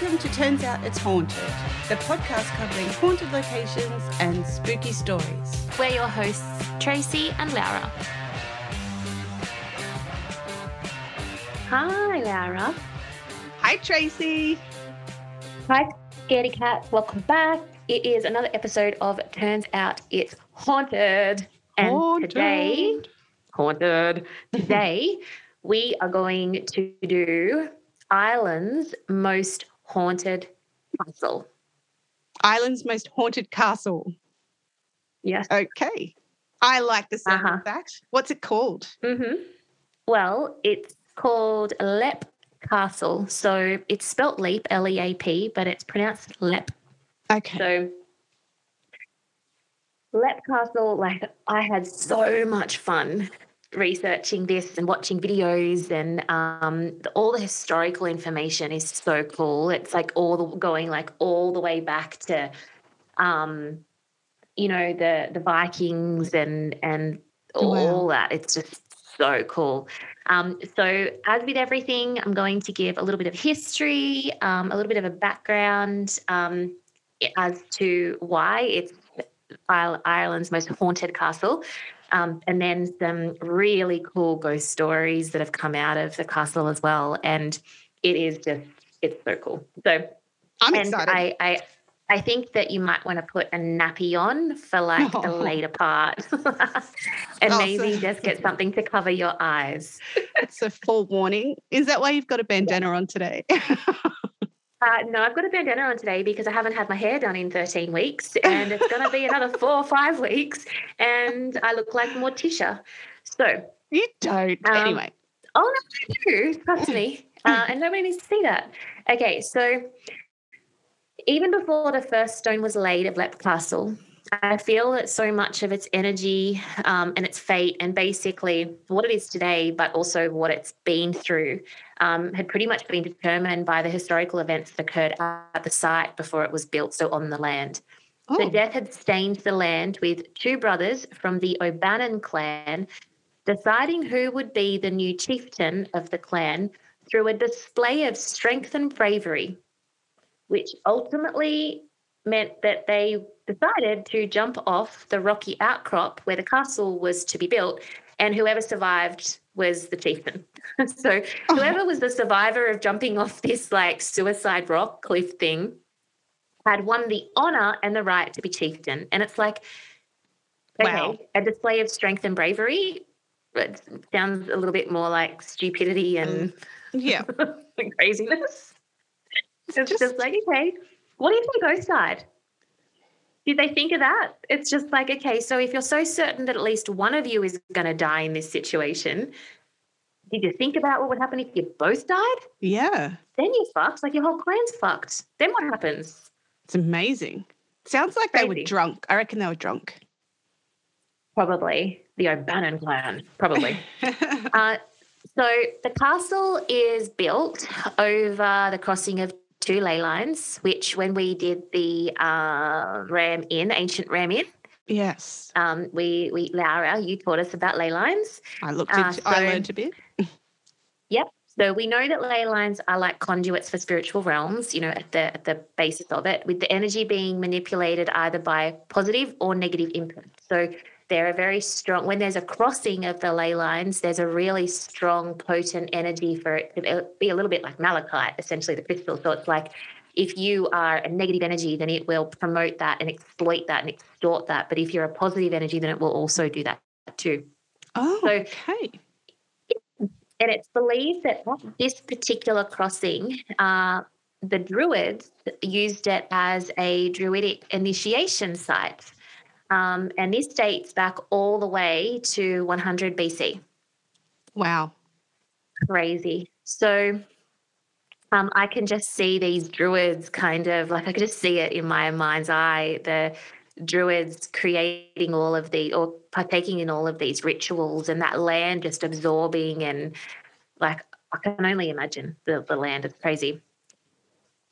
Welcome to Turns Out It's Haunted, the podcast covering haunted locations and spooky stories. We're your hosts, Tracy and Laura. Hi, Laura. Hi, Tracy. Hi, Scaredy Cat. Welcome back. It is another episode of Turns Out It's Haunted. And Haunted. today, haunted. Today, we are going to do Ireland's most haunted castle. Ireland's most haunted castle. Yes. Okay. I like the sound Uh-huh. of that. What's it called? Mm-hmm. Well, it's called Leap Castle. So it's spelt Leap, L E A P, but it's pronounced Lep. Okay. So Leap Castle, like I had so much fun researching this and watching videos and um, the- all the historical information is so cool. It's like all the going like all the way back to um, you know, the the Vikings and and all, Wow. all that. It's just so cool. Um, so, as with everything, I'm going to give a little bit of history, um, a little bit of a background um, as to why it's Ireland's most haunted castle, um, and then some really cool ghost stories that have come out of the castle as well. And it is just, it's so cool. So, I'm and excited. I, I, I think that you might want to put a nappy on for like the Oh. later part, and Oh, maybe so- just get something to cover your eyes. it's a full warning. Is that why you've got a bandana on today? Uh, no, I've got a bandana on today because I haven't had my hair done in 13 weeks, and it's going to be another four or five weeks, and I look like Morticia. So, you don't. Um, anyway. oh no, I do. Trust me, uh, and nobody needs to see that. Okay, so even before the first stone was laid of Leap Castle, I feel that so much of its energy um, and its fate, and basically what it is today, but also what it's been through, um, had pretty much been determined by the historical events that occurred at the site before it was built, so on the land. The Oh, death had stained the land with two brothers from the O'Bannon clan deciding who would be the new chieftain of the clan through a display of strength and bravery, which ultimately meant that they decided to jump off the rocky outcrop where the castle was to be built, and whoever survived was the chieftain. so oh. whoever was the survivor of jumping off this like suicide rock cliff thing had won the honor and the right to be chieftain. And it's like, okay, Wow. a display of strength and bravery. It sounds a little bit more like stupidity and mm. yeah. craziness. It's just- just, like, okay, what if the ghost died? Did they think of that? It's just like, okay, so if you're so certain that at least one of you is going to die in this situation, did you think about what would happen if you both died? Yeah. Then you're fucked. Like your whole clan's fucked. Then what happens? It's amazing. Sounds like they were drunk. I reckon they were drunk. Probably the O'Bannon clan. Probably. Uh, so the castle is built over the crossing of two ley lines, which when we did the uh, Ram Inn, ancient Ram Inn, yes. um, we, we, Laura, you taught us about ley lines. I looked Uh, into I learned a bit. Yep. So we know that ley lines are like conduits for spiritual realms, you know, at the at the basis of it, with the energy being manipulated either by positive or negative input. So they're a very strong when there's a crossing of the ley lines, there's a really strong, potent energy for it to be a little bit like malachite, essentially the crystal. So it's like if you are a negative energy, then it will promote that and exploit that and extort that. But if you're a positive energy, then it will also do that too. Oh, So- okay. And it's believed that this particular crossing, uh, the Druids used it as a Druidic initiation site. Um, and this dates back all the way to 100 BC. Wow. Crazy. So um, I can just see these Druids kind of like, I could just see it in my mind's eye. The druids creating all of the or partaking in all of these rituals and that land just absorbing and like I can only imagine the, the land. It's crazy.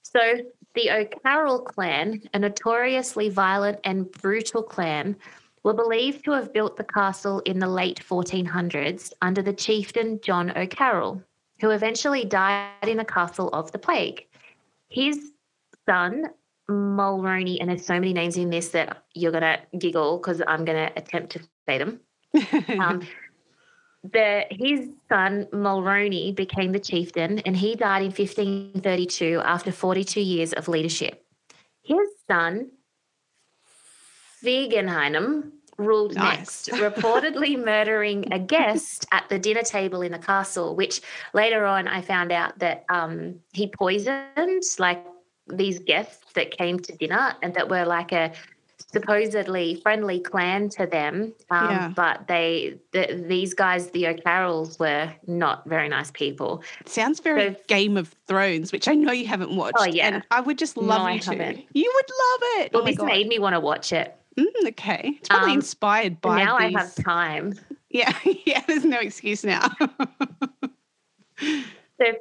So the O'Carroll clan, a notoriously violent and brutal clan, were believed to have built the castle in the late 1400s under the chieftain John O'Carroll, who eventually died in the castle of the plague. His son, Mulroney, and there's so many names in this that you're going to giggle because I'm going to attempt to say them. um, the, his son Mulroney became the chieftain and he died in 1532 after 42 years of leadership. His son Fearganainm ruled Nice. next, reportedly murdering a guest at the dinner table in the castle, which later on I found out that um, he poisoned like these guests that came to dinner and that were like a supposedly friendly clan to them. Um, Yeah. But they, the, these guys, the O'Carrolls, were not very nice people. Sounds very So- Game of Thrones, which I know you haven't watched. Oh, yeah. And I would just love No, you to. You would love it. Well, oh this God. made me want to watch it. Mm, okay. It's probably Um, inspired by now these. I have time. Yeah, yeah, there's no excuse now. So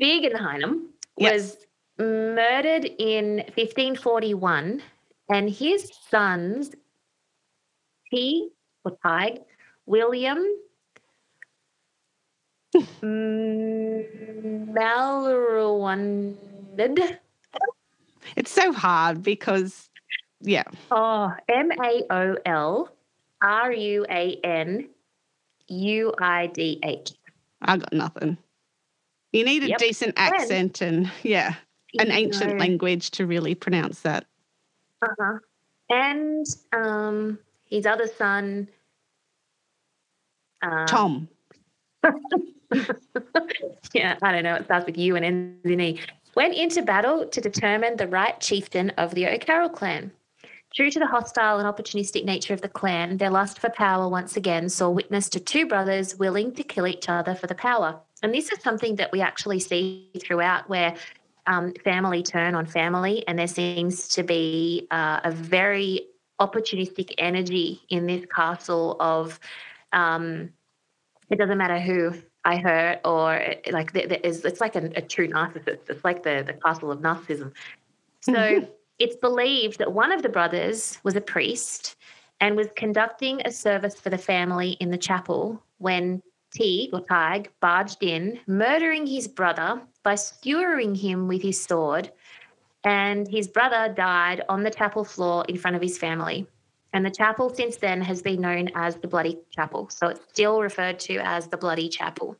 Fearganainm Yes. was murdered in 1541, and his sons, T or Tig, William, mm, it's so hard because, yeah, oh, M A O L R U A N U I D H. I got nothing. You need a Yep. decent accent and, yeah, an ancient language to really pronounce that. Uh-huh. And um, his other son, um, Tom. yeah, I don't know. It starts with U and ends in E. Went into battle to determine the right chieftain of the O'Carroll clan. True to the hostile and opportunistic nature of the clan, their lust for power once again saw witness to two brothers willing to kill each other for the power. And this is something that we actually see throughout where um, family turn on family, and there seems to be uh, a very opportunistic energy in this castle of um, it doesn't matter who I hurt or like there, there is, it's like a, a true narcissist. It's like the, the castle of narcissism. So it's believed that one of the brothers was a priest and was conducting a service for the family in the chapel when Teague or Tig barged in, murdering his brother by skewering him with his sword. And his brother died on the chapel floor in front of his family. And the chapel since then has been known as the Bloody Chapel. So it's still referred to as the Bloody Chapel.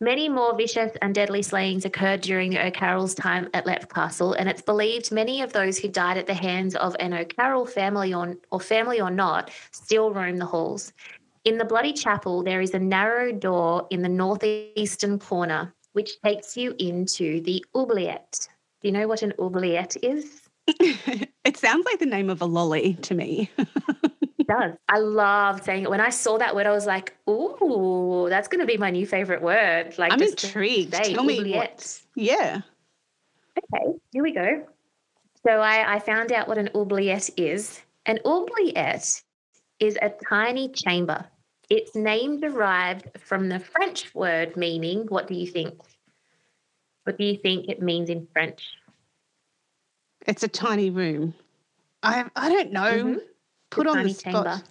Many more vicious and deadly slayings occurred during the O'Carroll's time at Leap Castle, and it's believed many of those who died at the hands of an O'Carroll family or, or family or not still roam the halls. In the Bloody Chapel, there is a narrow door in the northeastern corner which takes you into the oubliette. Do you know what an oubliette is? it sounds like the name of a lolly to me. It does. I love saying it. When I saw that word, I was like, ooh, that's going to be my new favorite word. Like, I'm intrigued. say Tell me oubliette. what. Yeah. Okay, here we go. So I, I found out what an oubliette is. An oubliette is a tiny chamber. Its name derived from the French word meaning, what do you think? What do you think it means in French? It's a tiny room. I I don't know. Mhm. Put The on the spot. chamber.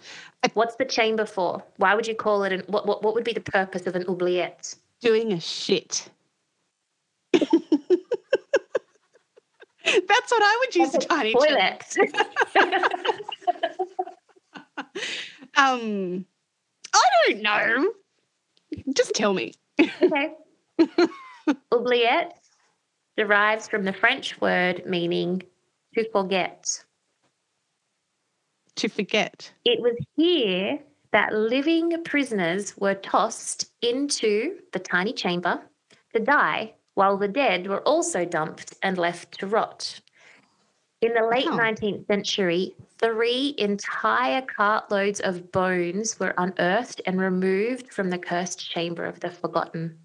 What's the chamber for? Why would you call it an what what, what would be the purpose of an oubliette? Doing a shit. That's what I would use a tiny chamber. toilet. Um, I don't know. Just tell me. okay. oubliette derives from the French word meaning to forget. To forget. It was here that living prisoners were tossed into the tiny chamber to die, while the dead were also dumped and left to rot. In the late Wow. 19th century, three entire cartloads of bones were unearthed and removed from the cursed chamber of the forgotten.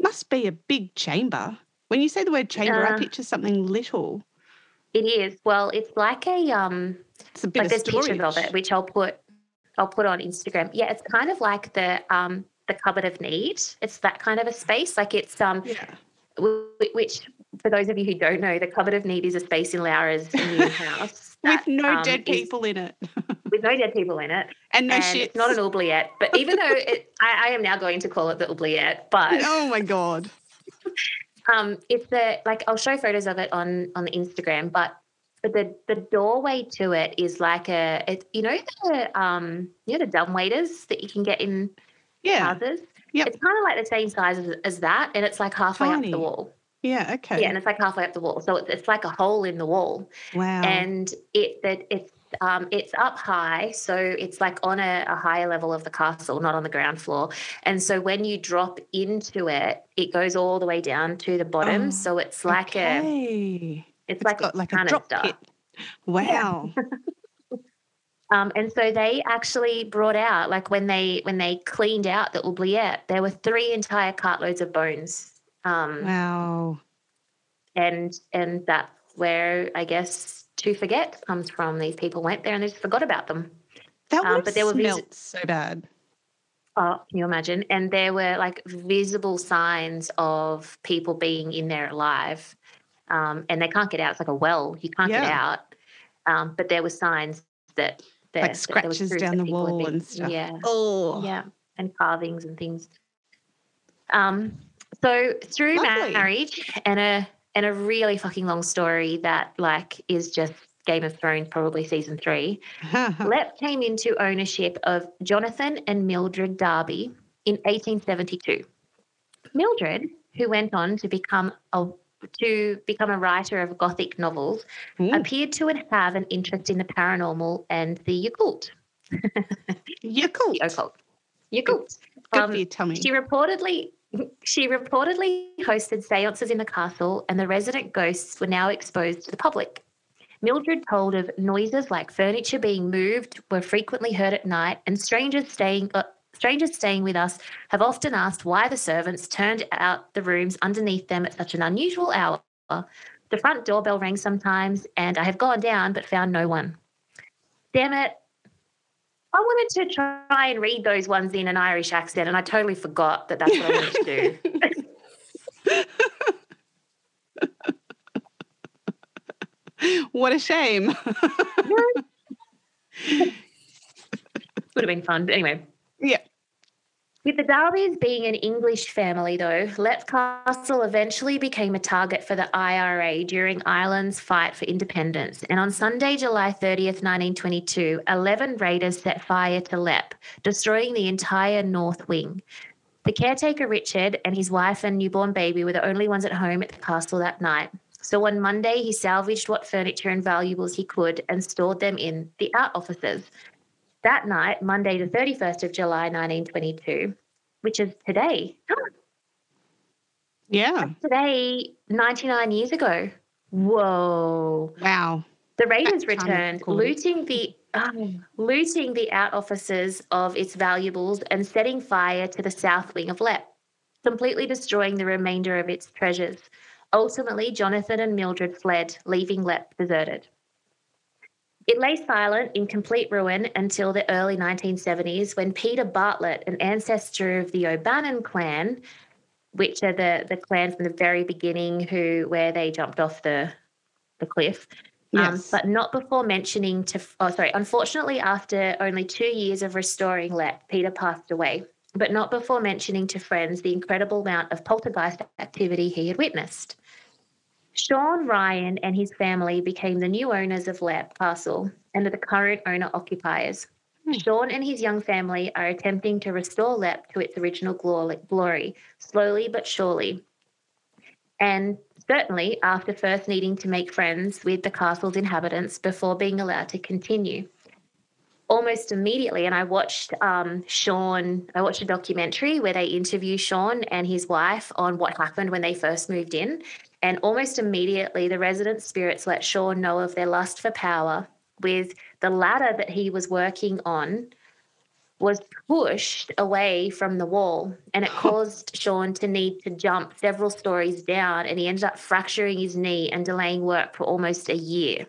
Must be a big chamber. When you say the word chamber, I picture something little. It is. Well, it's like a um It's a bit like of there's storage. pictures of it, which I'll put I'll put on Instagram. Yeah, it's kind of like the um the cupboard of need. It's that kind of a space. Like it's um Yeah. which for those of you who don't know, the cupboard of need is a space in Laura's new house With no um, dead is- people in it. with no dead people in it. and no shit. it's not an oubliette, but even though it, I, I am now going to call it the oubliette, but Oh my god. um, it's the like I'll show photos of it on on the Instagram, but but the the doorway to it is like a it, you know the um you know the dumb waiters that you can get in Yeah. houses. Yep. It's kind of like the same size as, as that, and it's like halfway up the wall. Yeah. Okay. Yeah, and it's like halfway up the wall, so it's, it's like a hole in the wall, wow. and it that it's um, it's up high, so it's like on a, a higher level of the castle, not on the ground floor. And so when you drop into it, it goes all the way down to the bottom. Oh, so it's like a it's, It's like got a like a drop pit. Wow. Um, and so they actually brought out, like when they when they cleaned out the oubliette, there were three entire cartloads of bones. Um, wow. and and that's where I guess to forget comes from. These people went there and they just forgot about them. That um, but there were vis- so bad. Oh, can you imagine? And there were like visible signs of people being in there alive. Um, and they can't get out. It's like a well. You can't get out. Um, but there were signs that there, Like that scratches proof down that the wall been- and stuff. Yeah. Oh. Yeah. And carvings and things. Um, so through Lovely. marriage and a and a really fucking long story that like is just Game of Thrones, probably season three. Leap came into ownership of Jonathan and Mildred Darby in 1872. Mildred, who went on to become a to become a writer of Gothic novels, Ooh, appeared to have an interest in the paranormal and the occult. The occult. Occult. Good Um, for your tummy. She reportedly she reportedly hosted seances in the castle and the resident ghosts were now exposed to the public. Mildred told of noises like furniture being moved were frequently heard at night and strangers staying uh, strangers staying with us have often asked why the servants turned out the rooms underneath them at such an unusual hour. The front doorbell rang sometimes and I have gone down but found no one. Damn it. I wanted to try and read those ones in an Irish accent, and I totally forgot that that's what I wanted to do. what a shame. Would have been fun. But anyway, yeah. With the Darbys being an English family, though, Leap Castle eventually became a target for the IRA during Ireland's fight for independence. And on Sunday, July 30th, 1922, 11 raiders set fire to Leap, destroying the entire north wing. The caretaker, Richard, and his wife and newborn baby were the only ones at home at the castle that night. So on Monday, he salvaged what furniture and valuables he could and stored them in the art offices. That night, Monday, the 31st of July, 1922, which is today, Yeah. today, 99 years ago. Whoa. Wow. The raiders That time returned, recorded. looting the um, looting the out offices of its valuables and setting fire to the south wing of Leap, completely destroying the remainder of its treasures. Ultimately, Jonathan and Mildred fled, leaving Leap deserted. It lay silent in complete ruin until the early 1970s when Peter Bartlett, an ancestor of the O'Bannon clan, which are the, the clan from the very beginning who where they jumped off the the cliff, um, Yes. but not before mentioning to, oh, sorry, unfortunately, after only two years of restoring Leap, Peter passed away, but not before mentioning to friends the incredible amount of poltergeist activity he had witnessed. Sean Ryan and his family became the new owners of Leap Castle and are the current owner occupiers. Hmm. Sean and his young family are attempting to restore Leap to its original glory, glory slowly but surely. And certainly after first needing to make friends with the castle's inhabitants before being allowed to continue. Almost immediately, and I watched um, Sean, I watched a documentary where they interview Sean and his wife on what happened when they first moved in. And almost immediately, the resident spirits let Sean know of their lust for power with the ladder that he was working on was pushed away from the wall and it caused Sean to need to jump several stories down and he ended up fracturing his knee and delaying work for almost a year.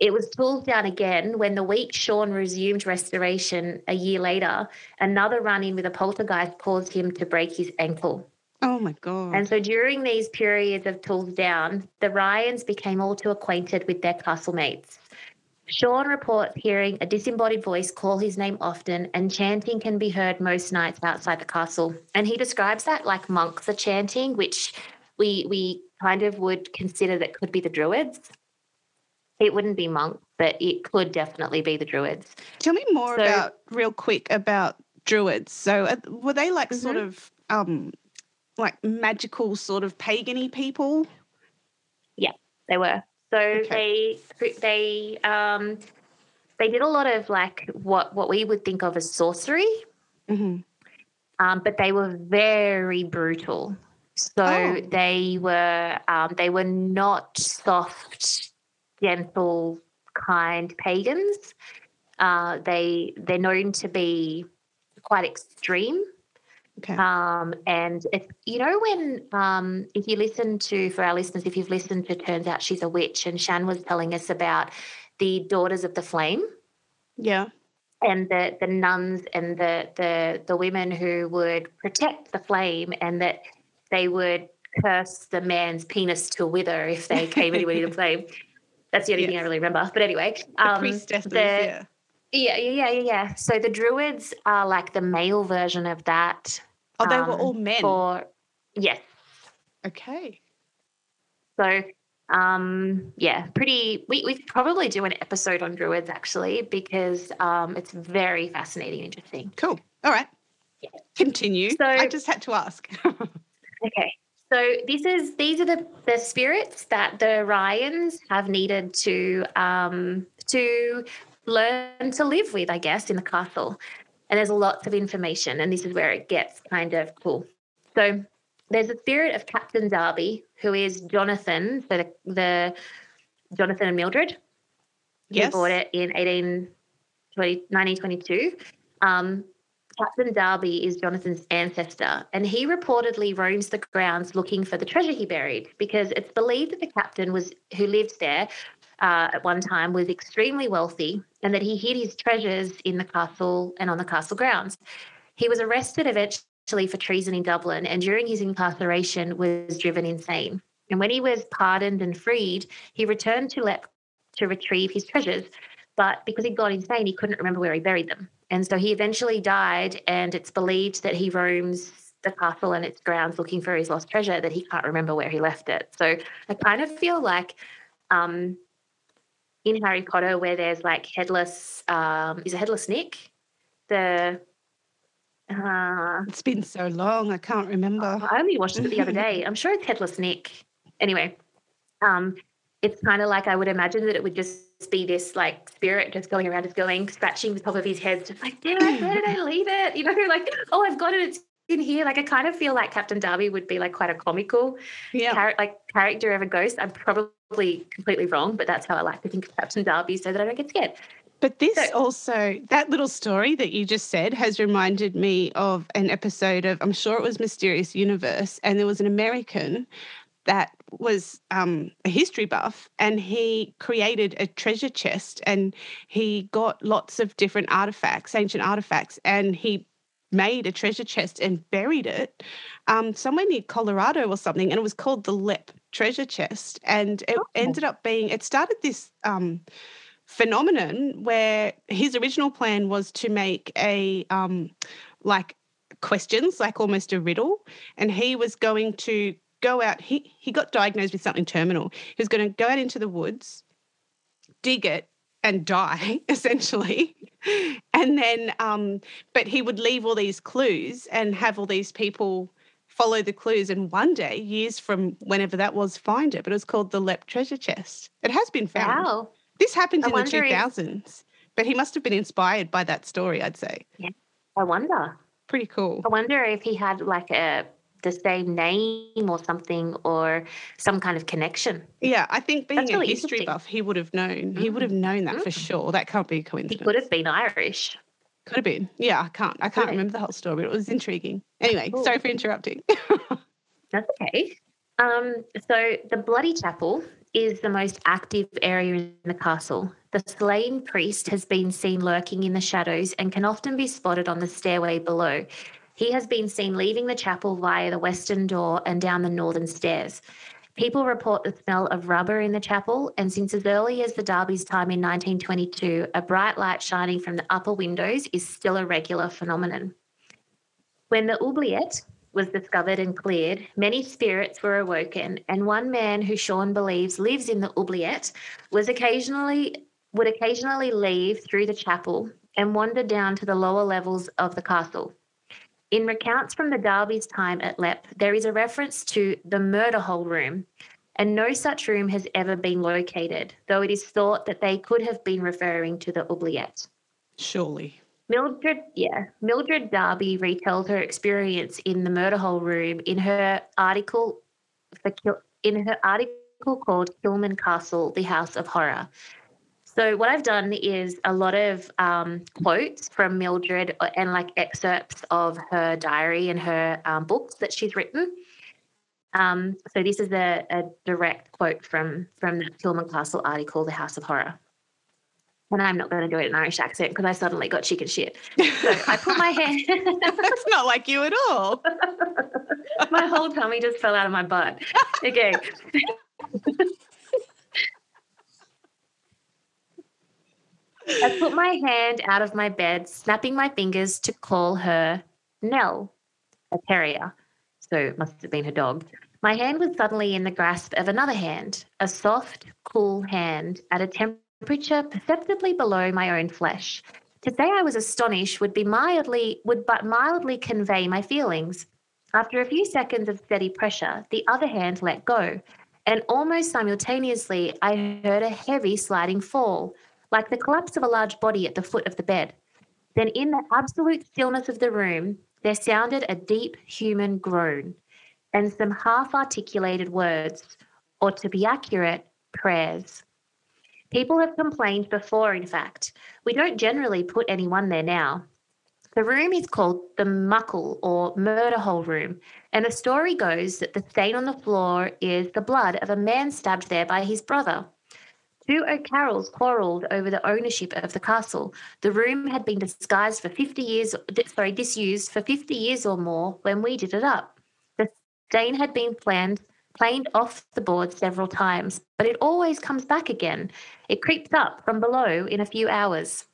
It was pulled down again when the week Sean resumed restoration a year later, another run in with a poltergeist caused him to break his ankle. Oh my God. And so during these periods of tools down, the Ryans became all too acquainted with their castle mates. Sean reports hearing a disembodied voice call his name often, and chanting can be heard most nights outside the castle. And he describes that like monks are chanting, which we we kind of would consider that could be the druids. It wouldn't be monks, but it could definitely be the druids. Tell me more So- about real quick about druids. So uh, were they like sort Mm-hmm. of um like magical sort of pagany people? Yeah, they were. So they they um they did a lot of like what what we would think of as sorcery, hmm um, but they were very brutal. So Oh. they were um, they were not soft, gentle, kind pagans. Uh, they they're known to be quite extreme. Okay. Um, and if you know when um, if you listen to for our listeners, if you've listened to Turns Out She's a Witch, and Shan was telling us about the Daughters of the Flame yeah. and the the nuns and the the the women who would protect the flame and that they would curse the man's penis to wither if they came anywhere near the flame. That's the only thing I really remember. But anyway, The um, priestesses, the- yeah, yeah, yeah, yeah, yeah. So the druids are like the male version of that. Oh, they were um, all men. For yes, Okay. so um, yeah, pretty. We we probably do an episode on druids actually because um, it's very fascinating and interesting. Cool. All right. Yeah. Continue. So- I just had to ask. Okay. So this is these are the, the spirits that the Ryans have needed to um, to learn to live with, I guess, in the castle. And there's lots of information, and this is where it gets kind of cool. So there's a spirit of Captain Darby, who is Jonathan, so the, the Jonathan and Mildred, who yes. bought it in 18, 20, 1922. Um, Captain Darby is Jonathan's ancestor, and he reportedly roams the grounds looking for the treasure he buried because it's believed that the captain was who lived there uh, at one time was extremely wealthy, and that he hid his treasures in the castle and on the castle grounds. He was arrested eventually for treason in Dublin, and during his incarceration was driven insane. And when he was pardoned and freed, he returned to Leap to retrieve his treasures. But because he'd gone insane, he couldn't remember where he buried them. And so he eventually died, and it's believed that he roams the castle and its grounds looking for his lost treasure, that he can't remember where he left it. So I kind of feel like um, in Harry Potter, where there's like headless, um, is a headless Nick? The uh, It's been so long. I can't remember. I only watched it the other day. I'm sure it's Headless Nick. Anyway, um, it's kind of like I would imagine that it would just be this like spirit just going around, just going scratching the top of his head, just like, damn where did I leave it? You know, like, oh, I've got it. It's in here. Like, I kind of feel like Captain Darby would be like quite a comical Yeah. char- like character of a ghost. I'm probably completely wrong, but that's how I like to think of Captain Darby, so that I don't get scared. But this So- also, that little story that you just said has reminded me of an episode of, I'm sure it was Mysterious Universe, and there was an American that was um, a history buff and he created a treasure chest and he got lots of different artifacts, ancient artifacts, and he made a treasure chest and buried it um, somewhere near Colorado or something, and it was called the Lep Treasure Chest. And it Oh. ended up being, it started this um, phenomenon where his original plan was to make a um, like questions, like almost a riddle, and he was going to go out. He he got diagnosed with something terminal. He was going to go out into the woods, dig it, and die essentially, and then um, but he would leave all these clues and have all these people follow the clues and one day years from whenever that was find it but it was called the lep treasure chest it has been found Wow. this happened I in the wonder if- 2000s, but he must have been inspired by that story, I'd say. yeah I wonder. Pretty cool. I wonder if he had like a the same name or something or some kind of connection. Yeah, I think being That's a really history buff, he would have known. He would have known that for Mm. sure. That can't be a coincidence. He could have been Irish. Could have been. Yeah, I can't. I can't remember the whole story, but it was intriguing. Anyway, Cool. sorry for interrupting. That's okay. Um, so the Bloody Chapel is the most active area in the castle. The slain priest has been seen lurking in the shadows and can often be spotted on the stairway below. He has been seen leaving the chapel via the western door and down the northern stairs. People report the smell of rubber in the chapel, and since as early as the Darby's time in 1922, a bright light shining from the upper windows is still a regular phenomenon. When the oubliette was discovered and cleared, many spirits were awoken, and one man who Sean believes lives in the oubliette was occasionally would occasionally leave through the chapel and wander down to the lower levels of the castle. In recounts from the Darby's time at Leap, there is a reference to the murder hole room, and no such room has ever been located, though it is thought that they could have been referring to the oubliette. Surely. Mildred, yeah, Mildred Darby retells her experience in the murder hole room in her article for in her article called Kilman Castle: The House of Horror. So what I've done is a lot of um, quotes from Mildred uh, and like excerpts of her diary and her um, books that she's written. Um, so this is a, a direct quote from from that Kilman Castle article, The House of Horror. And I'm not going to do it in Irish accent because I suddenly got chicken shit. So I put my hand, That's not like you at all. my whole tummy just fell out of my butt. Okay. put my hand out of my bed, snapping my fingers to call her Nell, a terrier. So it must have been her dog. My hand was suddenly in the grasp of another hand, a soft, cool hand at a temperature perceptibly below my own flesh. To say I was astonished would be mildly would but mildly convey my feelings. After a few seconds of steady pressure, the other hand let go, and almost simultaneously I heard a heavy sliding fall, like the collapse of a large body at the foot of the bed. Then, in the absolute stillness of the room, there sounded a deep human groan and some half articulated words, or to be accurate, prayers. People have complained before, in fact. We don't generally put anyone there now. The room is called the muckle or murder hole room, and the story goes that the stain on the floor is the blood of a man stabbed there by his brother. Two O'Carrolls quarrelled over the ownership of the castle. The room had been disguised for 50 years, sorry, disused for 50 years or more when we did it up. The stain had been planned, planed off the board several times, but it always comes back again. It creeps up from below in a few hours.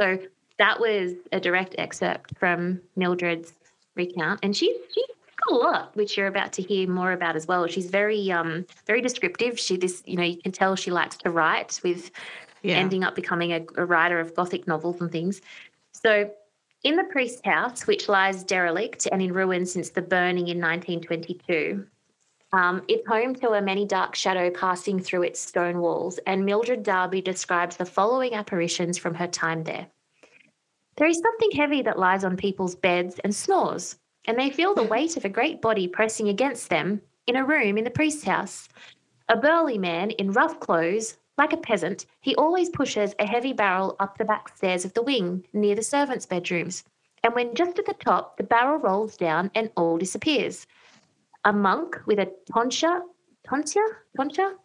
So that was a direct excerpt from Mildred's recount, and she's she's a lot, which you're about to hear more about as well. She's very um very descriptive. She this you know you can tell she likes to write with Yeah. ending up becoming a, a writer of gothic novels and things. So, in the priest's house, which lies derelict and in ruins since the burning in 1922, um, it's home to a many dark shadow passing through its stone walls, and Mildred Darby describes the following apparitions from her time there. There is something heavy that lies on people's beds and snores, and they feel the hmm. weight of a great body pressing against them in a room in the priest's house. A burly man in rough clothes, like a peasant, he always pushes a heavy barrel up the back stairs of the wing near the servants' bedrooms. And when just at the top, the barrel rolls down and all disappears. A monk with a tonsure, tonsure, tonsure,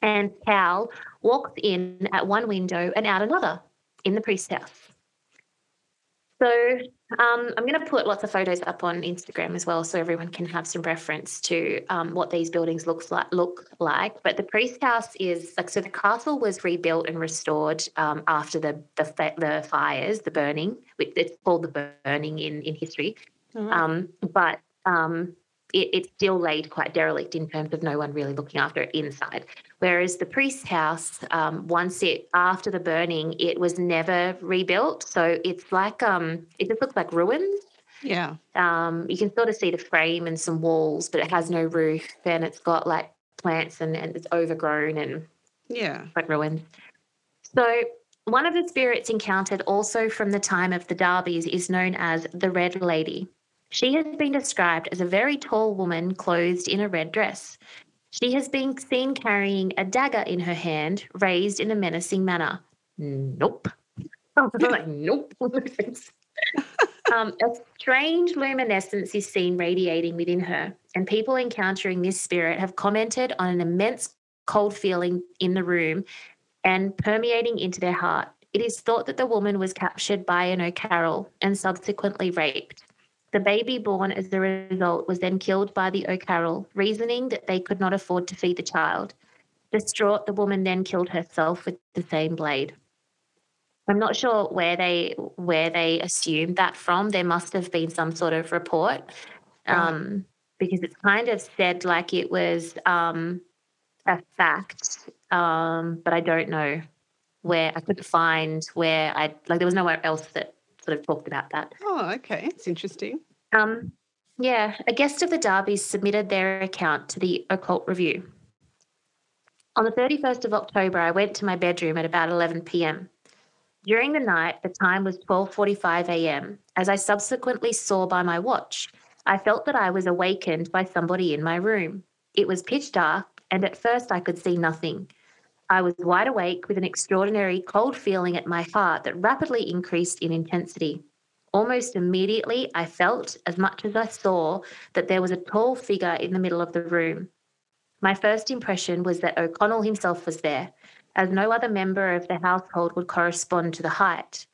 and cowl walks in at one window and out another in the priest's house. So um, I'm going to put lots of photos up on Instagram as well, so everyone can have some reference to um, what these buildings looks like. Look like, but the priest house is like so. The castle was rebuilt and restored um, after the the, the fires, the burning. which It's called the burning in in history, right. um, but um, it, it's still laid quite derelict in terms of no one really looking after it inside. Whereas the priest's house, um, once it after the burning, it was never rebuilt, so it's like um, it just looks like ruins. yeah. Um, you can sort of see the frame and some walls, but it has no roof, and it's got like plants and, and it's overgrown and Yeah. like ruins. So one of the spirits encountered also from the time of the Darbys is known as the Red Lady. She has been described as a very tall woman clothed in a red dress. She has been seen carrying a dagger in her hand, raised in a menacing manner. Nope. Like, nope. um, a strange luminescence is seen radiating within her, and people encountering this spirit have commented on an immense cold feeling in the room and permeating into their heart. It is thought that the woman was captured by an O'Carroll and subsequently raped. The baby born as a result was then killed by the O'Carroll, reasoning that they could not afford to feed the child. Distraught, the woman then killed herself with the same blade. I'm not sure where they where they assumed that from. There must have been some sort of report, um, because it's kind of said like it was um, a fact, um, but I don't know where I couldn't find where I like there was nowhere else that sort of talked about that. Oh, okay, it's interesting. Um, yeah, a guest of the Darbys submitted their account to the Occult Review. On the 31st of October, I went to my bedroom at about 11 p.m. During the night, the time was 12:45 a.m. As I subsequently saw by my watch, I felt that I was awakened by somebody in my room. It was pitch dark, and at first I could see nothing. I was wide awake with an extraordinary cold feeling at my heart that rapidly increased in intensity. Almost immediately, I felt, as much as I saw, that there was a tall figure in the middle of the room. My first impression was that O'Connell himself was there as no other member of the household would correspond to the height.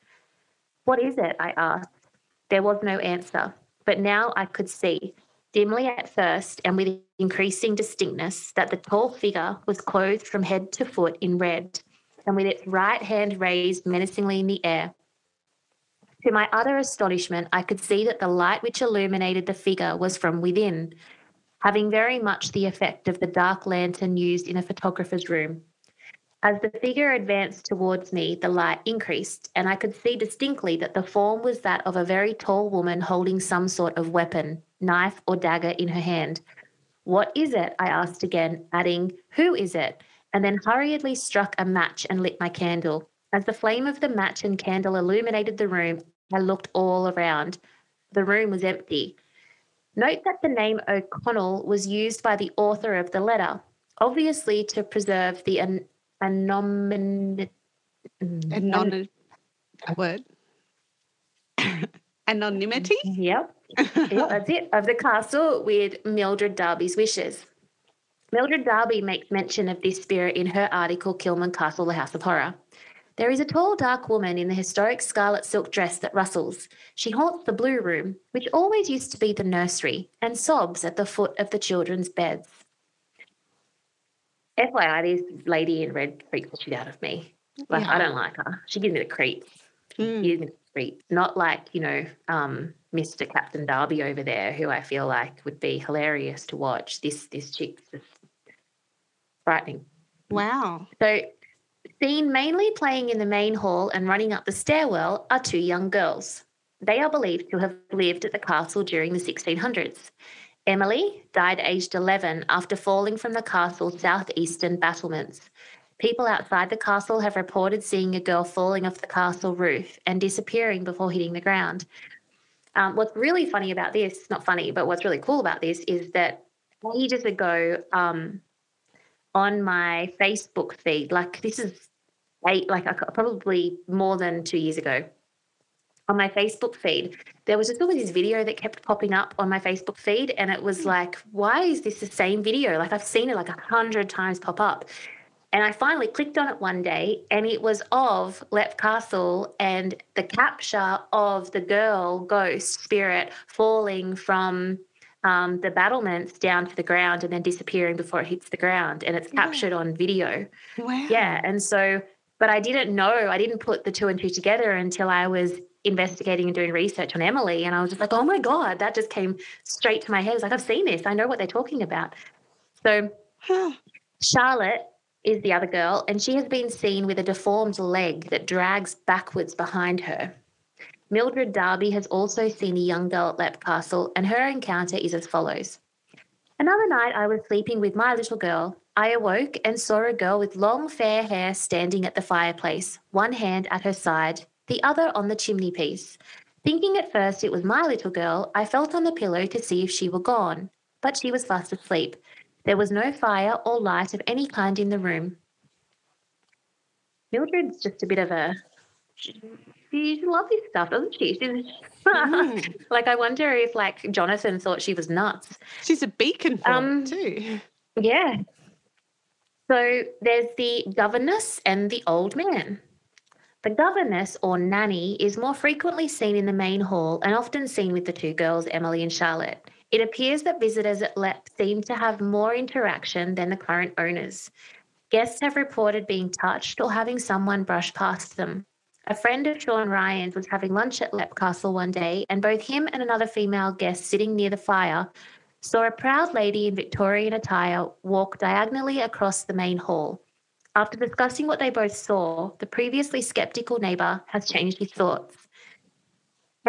What is it? I asked. There was no answer, but now I could see, dimly at first and with increasing distinctness, that the tall figure was clothed from head to foot in red, and with its right hand raised menacingly in the air. To my utter astonishment, I could see that the light which illuminated the figure was from within, having very much the effect of the dark lantern used in a photographer's room. As the figure advanced towards me, the light increased, and I could see distinctly that the form was that of a very tall woman holding some sort of weapon, knife or dagger, in her hand. What is it? I asked again, adding, Who is it? And then hurriedly struck a match and lit my candle. As the flame of the match and candle illuminated the room, I looked all around. The room was empty. Note that the name O'Connell was used by the author of the letter, obviously to preserve the anonymity. Anon- a word. Anonymity. Yep. That's it. Of the castle with Mildred Darby's wishes. Mildred Darby makes mention of this spirit in her article Kilman Castle, The House of Horror. There is a tall, dark woman in the historic scarlet silk dress that rustles. She haunts the blue room, which always used to be the nursery, and sobs at the foot of the children's beds. FYI, this lady in red freaks the shit out of me. Like, yeah. I don't like her. She gives me the creeps. Mm. She gives me creeps. Not like, you know, um, Mr. Captain Darby over there, who I feel like would be hilarious to watch. This this chick's just frightening. Wow. So, seen mainly playing in the main hall and running up the stairwell are two young girls. They are believed to have lived at the castle during the 1600s. Emily died aged 11 after falling from the castle's southeastern battlements. People outside the castle have reported seeing a girl falling off the castle roof and disappearing before hitting the ground. Um, what's really funny about this, not funny, but what's really cool about this is that ages ago um, on my Facebook feed, like this is eight, like probably more than two years ago, on my Facebook feed, there was just always this video that kept popping up on my Facebook feed. And it was hmm. like, why is this the same video? Like I've seen it like a hundred times pop up. And I finally clicked on it one day and it was of Leap Castle and the capture of the girl ghost spirit falling from um, the battlements down to the ground and then disappearing before it hits the ground. And it's captured yeah. on video. Wow. Yeah. And so, but I didn't know, I didn't put the two and two together until I was investigating and doing research on Emily. And I was just like, oh my God, that just came straight to my head. I was like, I've seen this. I know what they're talking about. So Charlotte is the other girl, and she has been seen with a deformed leg that drags backwards behind her. Mildred Darby has also seen a young girl at Leap Castle, and her encounter is as follows. Another night, I was sleeping with my little girl. I awoke and saw a girl with long fair hair standing at the fireplace, one hand at her side, the other on the chimney piece. Thinking at first it was my little girl, I felt on the pillow to see if she were gone, but she was fast asleep. There was no fire or light of any kind in the room. Mildred's just a bit of a she, she loves this stuff, doesn't she? She's, Mm. like, I wonder if like Jonathan thought she was nuts. She's a beacon for Um, too. Yeah. So there's the governess and the old man. The governess or nanny is more frequently seen in the main hall and often seen with the two girls, Emily and Charlotte. It appears that visitors at Leap seem to have more interaction than the current owners. Guests have reported being touched or having someone brush past them. A friend of Sean Ryan's was having lunch at Leap Castle one day, and both him and another female guest sitting near the fire saw a proud lady in Victorian attire walk diagonally across the main hall. After discussing what they both saw, the previously skeptical neighbour has changed his thoughts.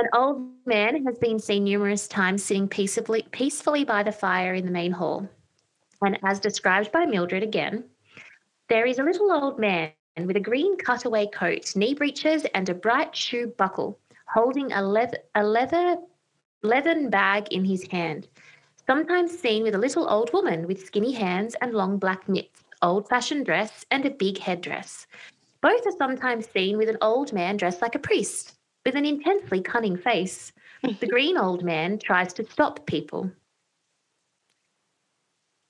An old man has been seen numerous times sitting peaceably, peacefully by the fire in the main hall. And as described by Mildred again, there is a little old man with a green cutaway coat, knee breeches, and a bright shoe buckle, holding a leather, a leather leathern bag in his hand. Sometimes seen with a little old woman with skinny hands and long black mitts, old fashioned dress, and a big headdress. Both are sometimes seen with an old man dressed like a priest, with an intensely cunning face. The green old man tries to stop people.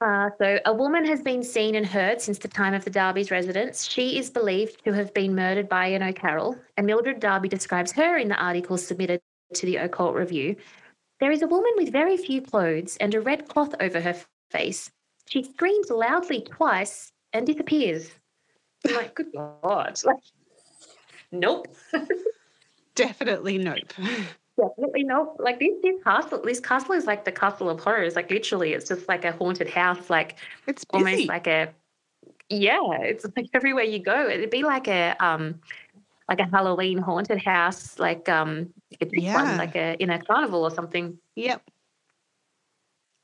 Uh, so, a woman has been seen and heard since the time of the Darby's residence. She is believed to have been murdered by an O'Carroll, and Mildred Darby describes her in the article submitted to the Occult Review. There is a woman with very few clothes and a red cloth over her face. She screams loudly twice and disappears. I'm like, good God. Like, nope. Definitely nope. Definitely nope. Like this, this castle, this castle is like the castle of horrors. Like literally, it's just like a haunted house. Like It's busy. almost like a, yeah. It's like everywhere you go, it'd be like a um, like a Halloween haunted house, like um, Yeah. one, like a in a carnival or something. Yep.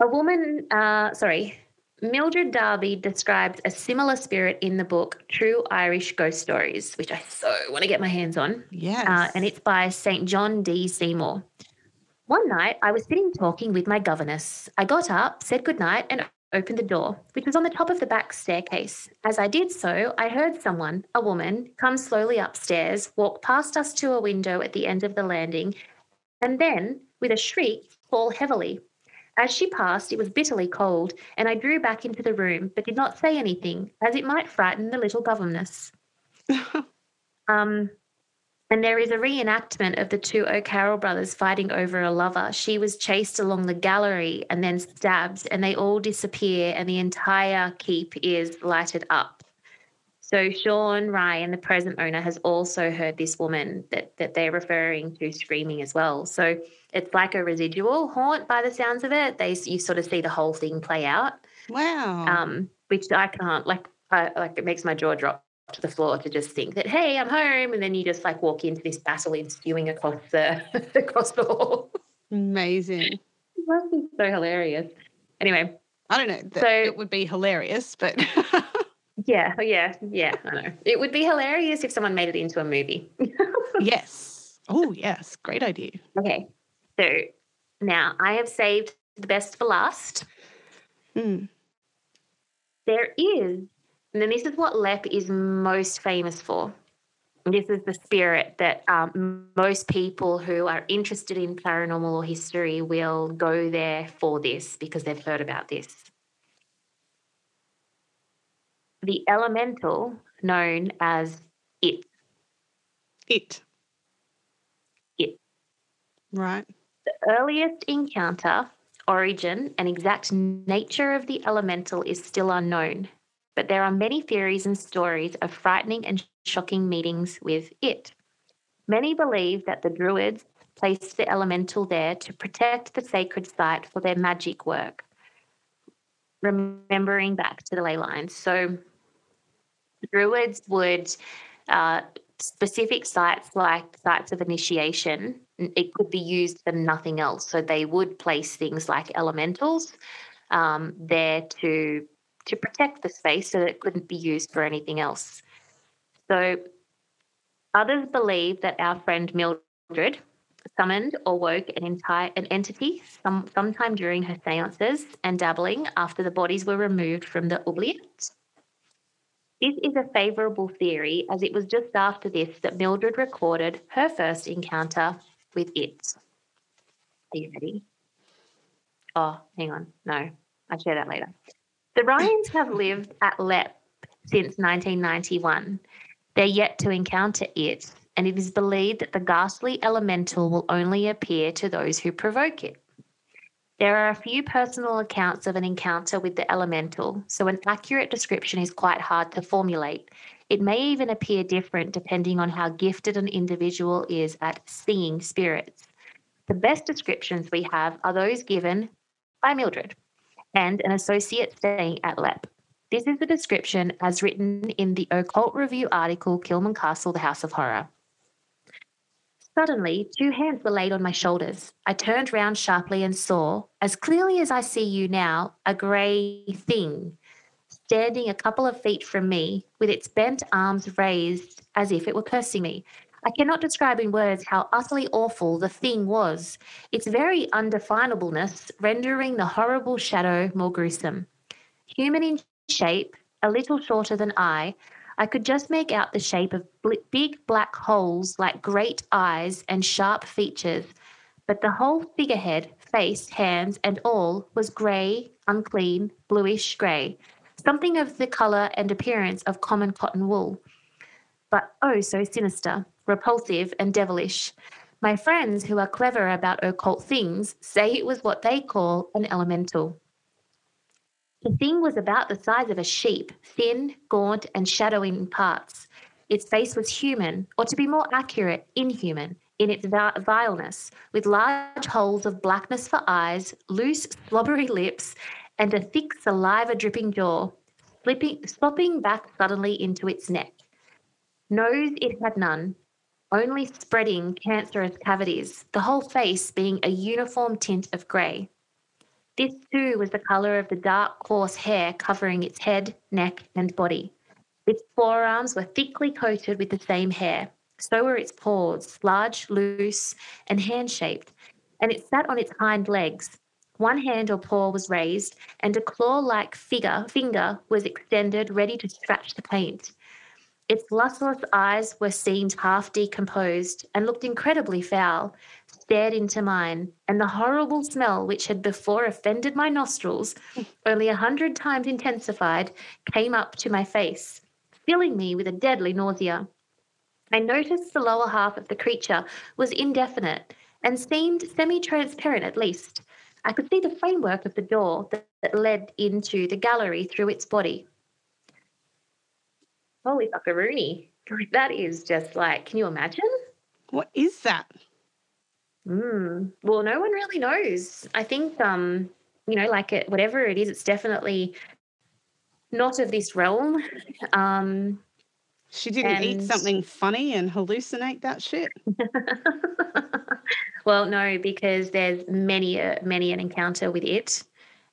A woman, uh, sorry, Mildred Darby describes a similar spirit in the book True Irish Ghost Stories, which I so want to get my hands on. Yes. uh, and it's by St. John D. Seymour. One night, I was sitting talking with my governess. I got up, said goodnight, and opened the door, which was on the top of the back staircase. As I did so, I heard someone, a woman, come slowly upstairs, walk past us to a window at the end of the landing, and then, with a shriek, fall heavily. As she passed, it was bitterly cold, and I drew back into the room, but did not say anything, as it might frighten the little governess. Um, and there is a reenactment of the two O'Carroll brothers fighting over a lover. She was chased along the gallery and then stabbed, and they all disappear, and the entire keep is lighted up. So Sean Ryan, the present owner, has also heard this woman that that they're referring to screaming as well. So it's like a residual haunt by the sounds of it. They you sort of see the whole thing play out wow. um, which I can't like. I, like it makes my jaw drop to the floor to just think that hey, I'm home, and then you just like walk into this battle ensuing across the across the hall. Amazing. it must be so hilarious. Anyway, I don't know. So- it would be hilarious, but yeah, oh, yeah, yeah. I know it would be hilarious if someone made it into a movie. yes. Oh, yes. Great idea. okay, so now I have saved the best for last. Hmm. There is, and then this is what Leap is most famous for. This is the spirit that um, most people who are interested in paranormal or history will go there for this because they've heard about this. The elemental known as it. It. It. Right. The earliest encounter, origin, and exact nature of the elemental is still unknown, but there are many theories and stories of frightening and shocking meetings with it. Many believe that the Druids placed the elemental there to protect the sacred site for their magic work. Remembering back to the ley lines. So, Druids would uh, specific sites like sites of initiation, it could be used for nothing else. So they would place things like elementals um, there to to protect the space so that it couldn't be used for anything else. So others believe that our friend Mildred summoned or woke an entire an entity some, sometime during her seances and dabbling after the bodies were removed from the oubliette. This is a favourable theory as it was just after this that Mildred recorded her first encounter with it. Are you ready? Oh, hang on. No, I'll share that later. The Ryans have lived at Leap since 1991. They're yet to encounter it, and it is believed that the ghastly elemental will only appear to those who provoke it. There are a few personal accounts of an encounter with the elemental, so an accurate description is quite hard to formulate. It may even appear different depending on how gifted an individual is at seeing spirits. The best descriptions we have are those given by Mildred and an associate staying at Leap. This is the description as written in the Occult Review article Kilman Castle, the House of Horror. Suddenly, two hands were laid on my shoulders. I turned round sharply and saw, as clearly as I see you now, a grey thing standing a couple of feet from me with its bent arms raised as if it were cursing me. I cannot describe in words how utterly awful the thing was, its very undefinableness rendering the horrible shadow more gruesome. Human in shape, a little shorter than I, I could just make out the shape of big black holes like great eyes and sharp features, but the whole figurehead, face, hands, and all was grey, unclean, bluish grey, something of the colour and appearance of common cotton wool, but oh so sinister repulsive, and devilish. My friends who are clever about occult things say it was what they call an elemental. The thing was about the size of a sheep, thin, gaunt, and shadowy in parts. Its face was human, or to be more accurate, inhuman, in its vileness, with large holes of blackness for eyes, loose, slobbery lips, and a thick, saliva dripping jaw, slipping, slopping back suddenly into its neck. Nose it had none, only spreading cancerous cavities, the whole face being a uniform tint of grey. This too was the colour of the dark, coarse hair covering its head, neck, and body. Its forearms were thickly coated with the same hair. So were its paws, large, loose, and hand shaped, and it sat on its hind legs. One hand or paw was raised, and a claw like figure, finger was extended, ready to scratch the paint. Its lustreless eyes were seemed half decomposed and looked incredibly foul, stared into mine, and the horrible smell which had before offended my nostrils, only a hundred times intensified, came up to my face, filling me with a deadly nausea. I noticed the lower half of the creature was indefinite and seemed semi transparent at least. I could see the framework of the door that, that led into the gallery through its body holy buckaroonie. That is just like, can you imagine? What is that? Mm, well, no one really knows. I think, um, you know, like it, whatever it is, it's definitely not of this realm. Um, she didn't and... eat something funny and hallucinate that shit. well, no, because there's many, uh, many an encounter with it,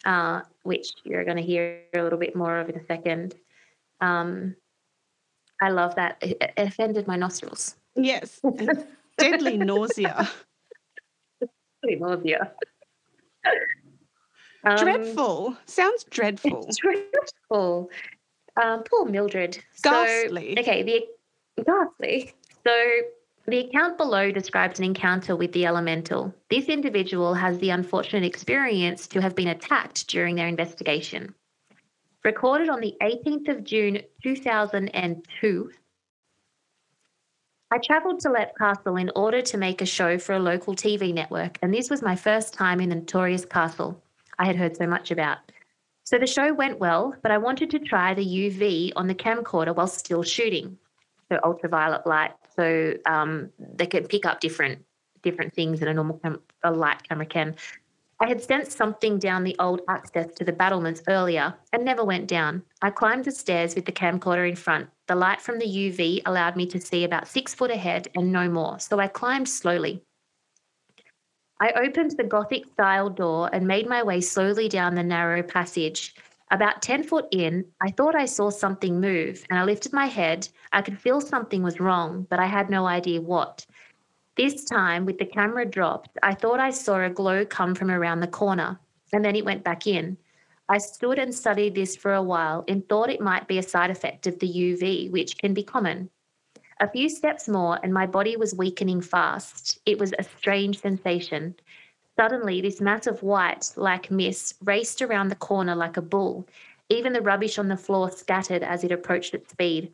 uh, which you're going to hear a little bit more of in a second. Um, I love that. It, offended my nostrils. Yes. Deadly nausea. Deadly nausea. Um, dreadful. Sounds dreadful. Dreadful. Um, poor Mildred. Ghastly. So, okay, the ghastly. So the account below describes an encounter with the elemental. This individual has the unfortunate experience to have been attacked during their investigation. Recorded on the 18th of June 2002, I travelled to Leap Castle in order to make a show for a local TV network, and this was my first time in the notorious castle I had heard so much about. So the show went well, but I wanted to try the UV on the camcorder while still shooting. So ultraviolet light, so um, they can pick up different different things than a normal cam- a light camera can. I had sent something down the old access to the battlements earlier and never went down. I climbed the stairs with the camcorder in front. The light from the UV allowed me to see about six foot ahead and no more, so I climbed slowly. I opened the Gothic style door and made my way slowly down the narrow passage. About 10 foot in, I thought I saw something move and I lifted my head. I could feel something was wrong, but I had no idea what. This time, with the camera dropped, I thought I saw a glow come from around the corner, and then it went back in. I stood and studied this for a while and thought it might be a side effect of the UV, which can be common. A few steps more, and my body was weakening fast. It was a strange sensation. Suddenly, this mass of white, like mist, raced around the corner like a bull. Even the rubbish on the floor scattered as it approached its speed.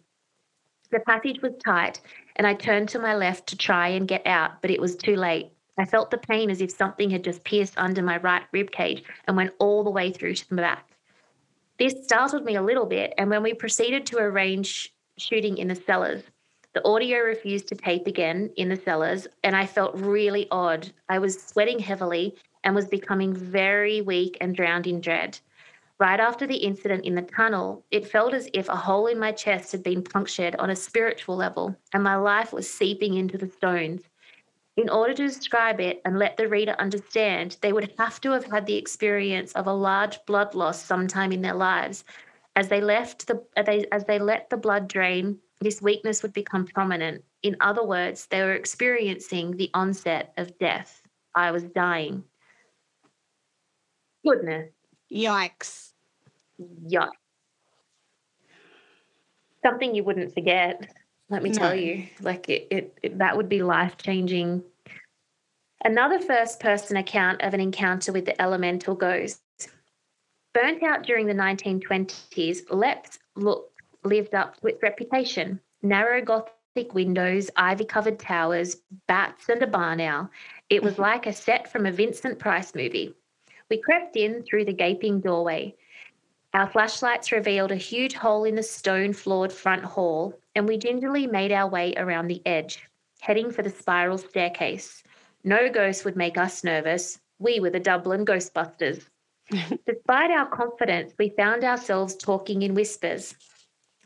The passage was tight, and I turned to my left to try and get out, but it was too late. I felt the pain as if something had just pierced under my right rib cage and went all the way through to the back. This startled me a little bit, and when we proceeded to arrange shooting in the cellars, the audio refused to tape again in the cellars, and I felt really odd. I was sweating heavily and was becoming very weak and drowned in dread. Right after the incident in the tunnel, it felt as if a hole in my chest had been punctured on a spiritual level, and my life was seeping into the stones. In order to describe it and let the reader understand, they would have to have had the experience of a large blood loss sometime in their lives. As they left the as they, as they let the blood drain this weakness would become prominent. In other words, they were experiencing the onset of death. I was dying. Goodness. Yikes. Yuck. Something you wouldn't forget, let me no. tell you. Like it, it, it that would be life changing. Another first person account of an encounter with the elemental goes Burnt out during the 1920s, Leaps looked lived up to its reputation. Narrow Gothic windows, ivy covered towers, bats, and a barn owl. It was like a set from a Vincent Price movie. We crept in through the gaping doorway. Our flashlights revealed a huge hole in the stone floored front hall, and we gingerly made our way around the edge, heading for the spiral staircase. No ghost would make us nervous. We were the Dublin Ghostbusters. Despite our confidence, we found ourselves talking in whispers.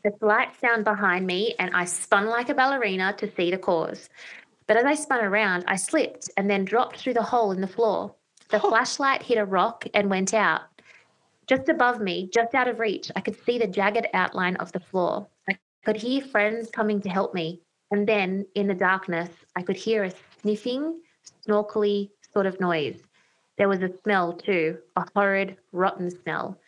A slight sound behind me, and I spun like a ballerina to see the cause. But as I spun around, I slipped and then dropped through the hole in the floor. The oh. flashlight hit a rock and went out. Just above me, just out of reach, I could see the jagged outline of the floor. I could hear friends coming to help me. And then, in the darkness, I could hear a sniffing, snorkely sort of noise. There was a smell too, a horrid, rotten smell.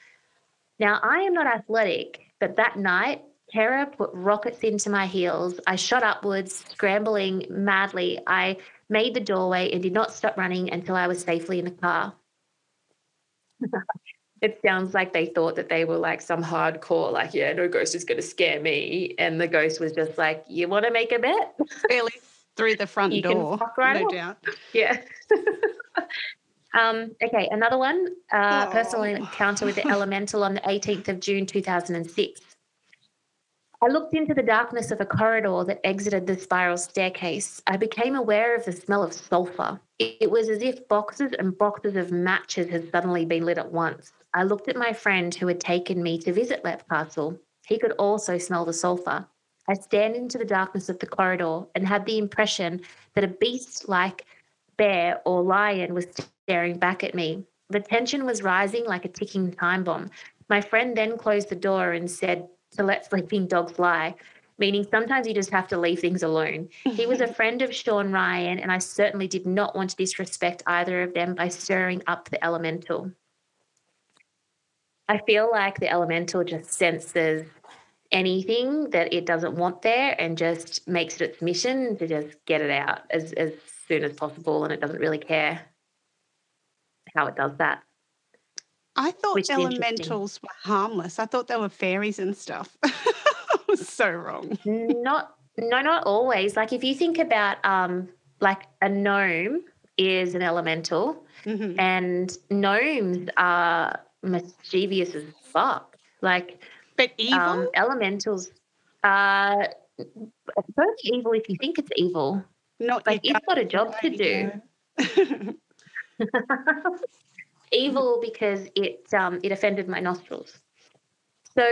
Now, I am not athletic, but that night, terror put rockets into my heels. I shot upwards, scrambling madly. I made the doorway and did not stop running until I was safely in the car. it sounds like they thought that they were like some hardcore, like, yeah, no ghost is going to scare me. And the ghost was just like, you want to make a bet? Really? Through the front you door, right no off. doubt. Yeah. Um, okay, another one uh, personal encounter with the elemental on the 18th of June 2006. I looked into the darkness of a corridor that exited the spiral staircase. I became aware of the smell of sulfur. It was as if boxes and boxes of matches had suddenly been lit at once. I looked at my friend who had taken me to visit Leap Castle. He could also smell the sulfur. I stared into the darkness of the corridor and had the impression that a beast like bear or lion was staring back at me. The tension was rising like a ticking time bomb. My friend then closed the door and said to let sleeping dogs lie, meaning sometimes you just have to leave things alone. he was a friend of Sean Ryan, and I certainly did not want to disrespect either of them by stirring up the elemental. I feel like the elemental just senses anything that it doesn't want there and just makes it its mission to just get it out as, as soon as possible, and it doesn't really care how it does that. I thought elementals were harmless. I thought they were fairies and stuff. I was so wrong. Not no, not always. Like if you think about um like a gnome is an elemental mm-hmm. and gnomes are mischievous as fuck. Like but evil um, elementals are both evil if you think it's evil. Not like it's got a job to do. Evil because it um, it offended my nostrils. So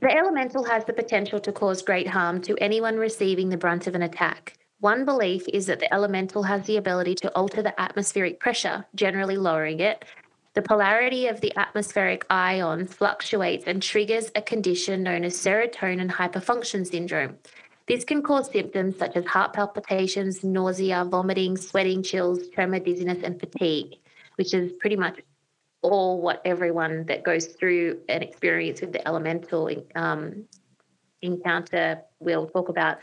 the elemental has the potential to cause great harm to anyone receiving the brunt of an attack. One belief is that the elemental has the ability to alter the atmospheric pressure, generally lowering it. The polarity of the atmospheric ion fluctuates and triggers a condition known as serotonin hyperfunction syndrome. This can cause symptoms such as heart palpitations, nausea, vomiting, sweating, chills, tremor, dizziness, and fatigue, which is pretty much all what everyone that goes through an experience with the elemental um, encounter will talk about.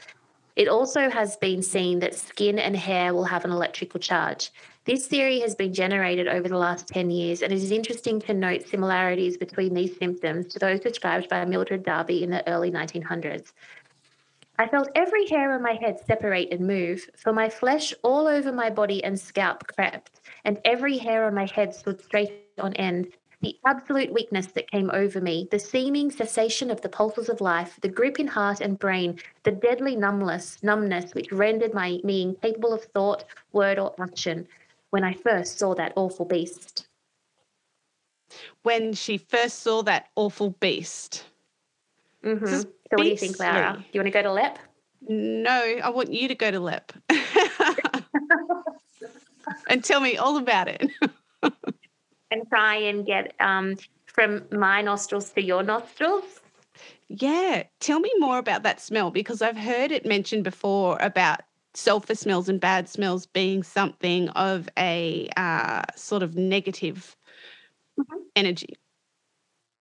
It also has been seen that skin and hair will have an electrical charge. This theory has been generated over the last 10 years, and it is interesting to note similarities between these symptoms to those described by Mildred Darby in the early 1900s. I felt every hair on my head separate and move, for my flesh all over my body and scalp crept, and every hair on my head stood straight on end, the absolute weakness that came over me, the seeming cessation of the pulses of life, the grip in heart and brain, the deadly numbness, numbness which rendered my me incapable of thought, word, or action when I first saw that awful beast. When she first saw that awful beast. Mm-hmm. So, what do you think, Laura? Do you want to go to Leap? No, I want you to go to Leap and tell me all about it. and try and get um, from my nostrils to your nostrils. Yeah, tell me more about that smell because I've heard it mentioned before about sulfur smells and bad smells being something of a uh, sort of negative mm-hmm. energy.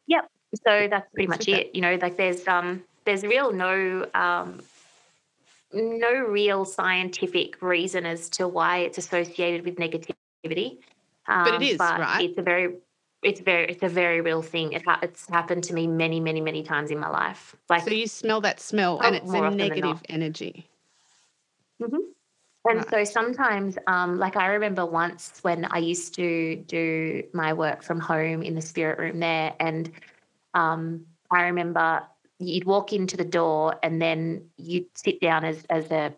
Yep. So that's pretty much it. You know, like there's um there's real no um no real scientific reason as to why it's associated with negativity. Um, but it um, but right. It's a very, it's very, it's a very real thing. It ha- it's happened to me many, many, many times in my life. Like so, you smell that smell, and it's a negative energy. Mm-hmm. And right. so sometimes, um, like I remember once when I used to do my work from home in the spirit room there, and um, I remember you'd walk into the door and then you'd sit down as as a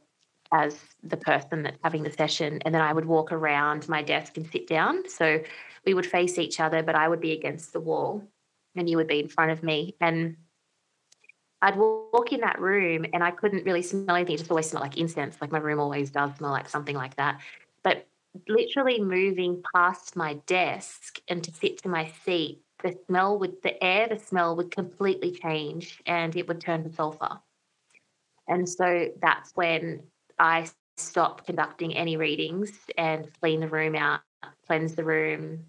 as the person that's having the session. And then I would walk around my desk and sit down. So we would face each other, but I would be against the wall and you would be in front of me. And I'd walk in that room and I couldn't really smell anything. It just always smelled like incense, like my room always does smell like something like that. But literally moving past my desk and to sit to my seat, the smell would, the air, the smell would completely change and it would turn to sulfur. And so that's when I stop conducting any readings and clean the room out, cleanse the room,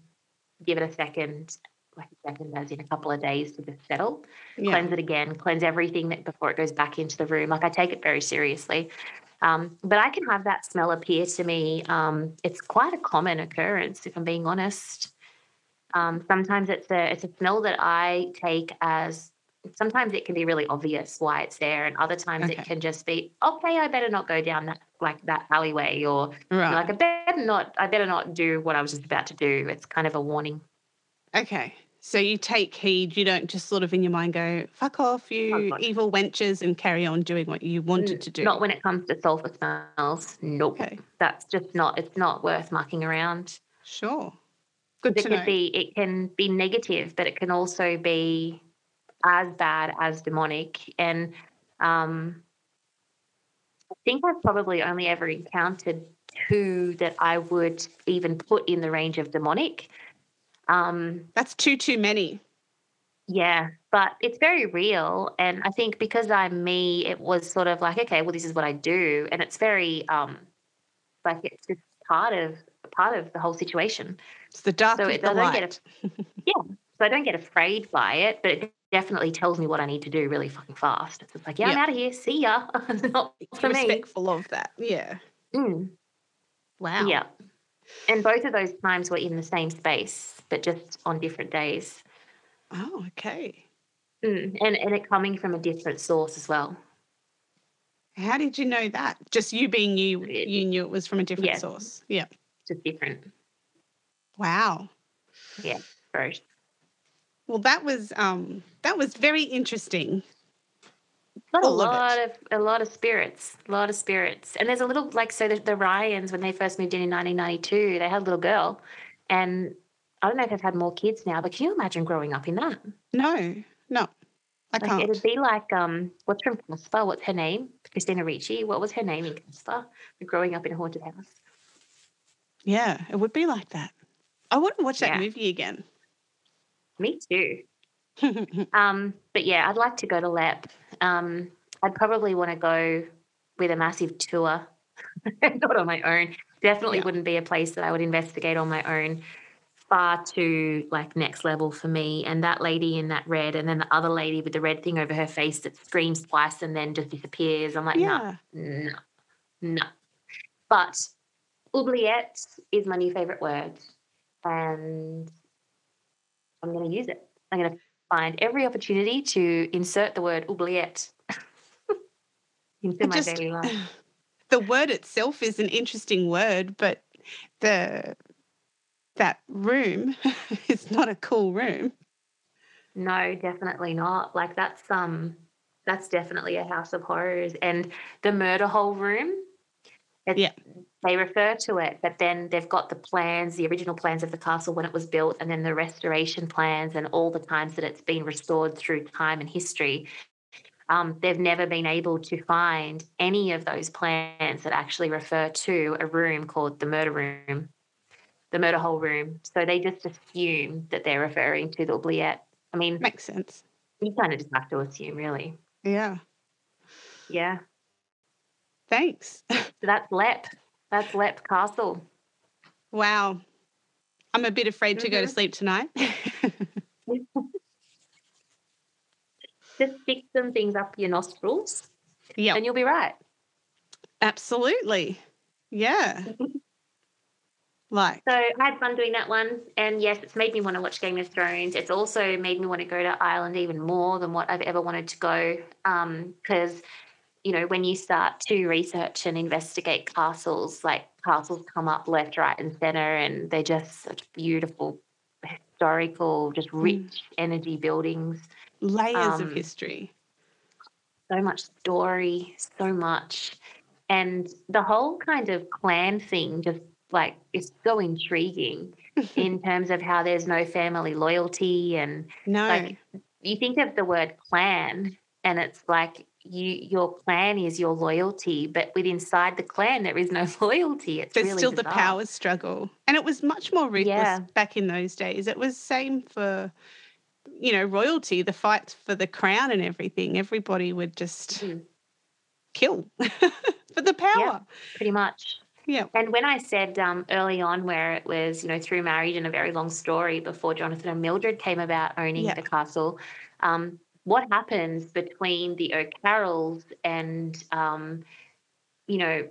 give it a second, like a second as in a couple of days to just settle, yeah. cleanse it again, cleanse everything that before it goes back into the room. Like I take it very seriously. Um, but I can have that smell appear to me. Um, it's quite a common occurrence, if I'm being honest. Um, sometimes it's a it's a smell that I take as sometimes it can be really obvious why it's there and other times okay. it can just be okay i better not go down that like that alleyway or right. like i better not i better not do what i was just about to do. It's kind of a warning. Okay. So you take heed you don't just sort of in your mind go fuck off you evil wenches and carry on doing what you wanted to do. not when it comes to sulfur smells. Nope. Okay. that's just not it's not worth mucking around. Sure good it know. be it can be negative but it can also be as bad as demonic. And um, I think I've probably only ever encountered two that I would even put in the range of demonic. Um, That's too, too many. Yeah, but it's very real. And I think because I'm me, it was sort of like, okay, well, this is what I do. And it's very, um, like, it's just part of part of the whole situation. It's the dark so doesn't light. a, yeah. So I don't get afraid by it, but it definitely tells me what I need to do really fucking fast. It's like, yeah, I'm out of here. See ya. not for me. Respectful of that. Yeah. Mm. Wow. Yeah. And both of those times were in the same space, but just on different days. Oh, okay. Mm. And and it coming from a different source as well. How did you know that? Just you being you, you knew it was from a different yeah. source. Yeah. Just different. Wow. Yeah. Very well, that was um, that was very interesting. Got a lot of, of, a lot of spirits, a lot of spirits, and there's a little like so the, the Ryans when they first moved in in 1992, they had a little girl, and I don't know if they've had more kids now, but can you imagine growing up in that? No, no, I like, can't. It'd be like um, what's from Casper? What's her name? Christina Ricci. What was her name in Casper? Growing up in a haunted house. Yeah, it would be like that. I wouldn't watch that yeah. movie again. Me too. um, but yeah, I'd like to go to Leap. Um, I'd probably want to go with a massive tour, not on my own. Definitely yeah. wouldn't be a place that I would investigate on my own. far too like next level for me. And that lady in that red, and then the other lady with the red thing over her face that screams twice and then just disappears. I'm like, Yeah. no, no, no. But oubliette is my new favorite word, and I'm going to use it. I'm going to find every opportunity to insert the word oubliette into my just- daily life. the word itself is an interesting word, but the that room is not a cool room. No, definitely not. Like that's um that's definitely a house of horrors. And the murder hole room, it's, Yeah. They refer to it, but then they've got the plans, the original plans of the castle when it was built, and then the restoration plans and all the times that it's been restored through time and history. Um, they've never been able to find any of those plans that actually refer to a room called the murder room, the murder hole room. So they just assume that they're referring to the oubliette. I mean, Makes sense. you kind of just have to assume, really. Yeah. Yeah. Thanks. So that's Leap. That's Leap Castle. wow. I'm a bit afraid to go to Mhm. sleep tonight. Just stick some things up your nostrils yeah, and you'll be right. absolutely. Yeah. Like, So I had fun doing that one. And yes, it's made me want to watch Game of Thrones. It's also made me want to go to Ireland even more than what I've ever wanted to go. Because, you know, when you start to research and investigate castles, like castles come up left, right, and center, and they're just such beautiful, historical, just rich energy buildings. layers of Um, history. so much story, so much. And the whole kind of clan thing just like is so intriguing in terms of how there's no family loyalty and No. like you think of the word clan and it's like you your clan is your loyalty, but with inside the clan there is no loyalty. It's There's really still the power struggle. And it was much more ruthless Yeah. back in those days. It was same for you know, royalty, the fight for the crown and everything. Everybody would just Mm. kill for the power. pretty much. Yeah. And when I said um, early on where it was, you know, through marriage and a very long story before Jonathan and Mildred came about owning Yeah. the castle, um, what happens between the O'Carrolls and, um, you know,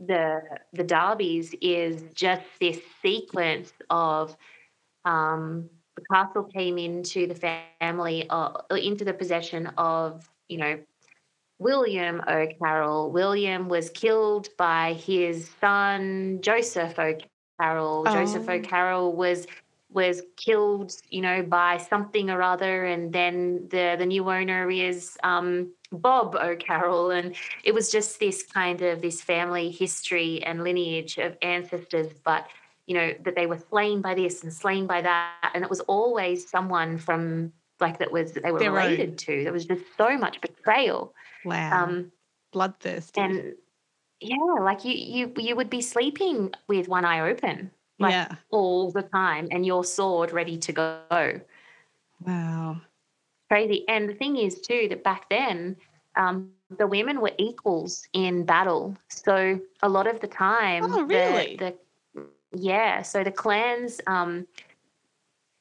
the the Darbys is just this sequence of um, the castle came into the family, uh, into the possession of, you know, William O'Carroll. William was killed by his son Joseph O'Carroll. Joseph Oh. O'Carroll was was killed, you know, by something or other, and then the the new owner is um, Bob O'Carroll, and it was just this kind of this family history and lineage of ancestors, but you know that they were slain by this and slain by that, and it was always someone from like that was they were Their own. related to. There was just so much betrayal. Wow. Um, Bloodthirsty. and yeah, like you you you would be sleeping with one eye open like- yeah. all the time and your sword ready to go. Wow. Crazy. And the thing is too that back then um, the women were equals in battle. So a lot of the time, Oh, really? The, yeah. So the clans. Um,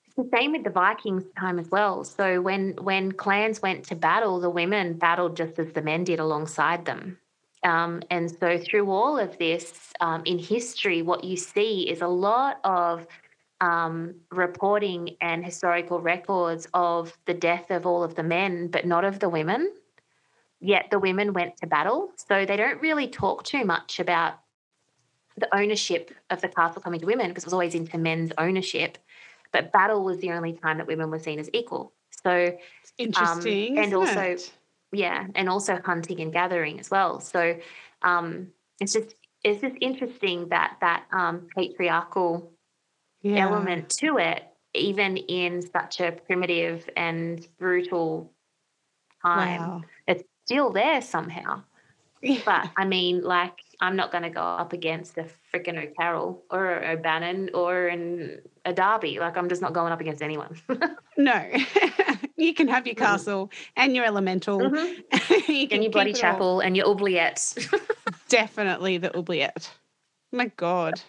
it's the same with the Vikings time as well. So when when clans went to battle, the women battled just as the men did alongside them. Um, and so through all of this um, in history, what you see is a lot of um, reporting and historical records of the death of all of the men, but not of the women. Yet the women went to battle. So they don't really talk too much about the ownership of the castle coming to women because it was always into men's ownership. But battle was the only time that women were seen as equal. So interesting. Um, and isn't also- it? Yeah, and also hunting and gathering as well. So um, it's just it's just interesting that that um, patriarchal yeah. element to it, even in such a primitive and brutal time, Wow. it's still there somehow. But I mean, like, I'm not going to go up against a freaking O'Carroll or a O'Bannon or an, a Darby. Like, I'm just not going up against anyone. no. you can have your Mm. castle and your elemental. you and your bloody all. chapel and your oubliette. Definitely the oubliette. My God.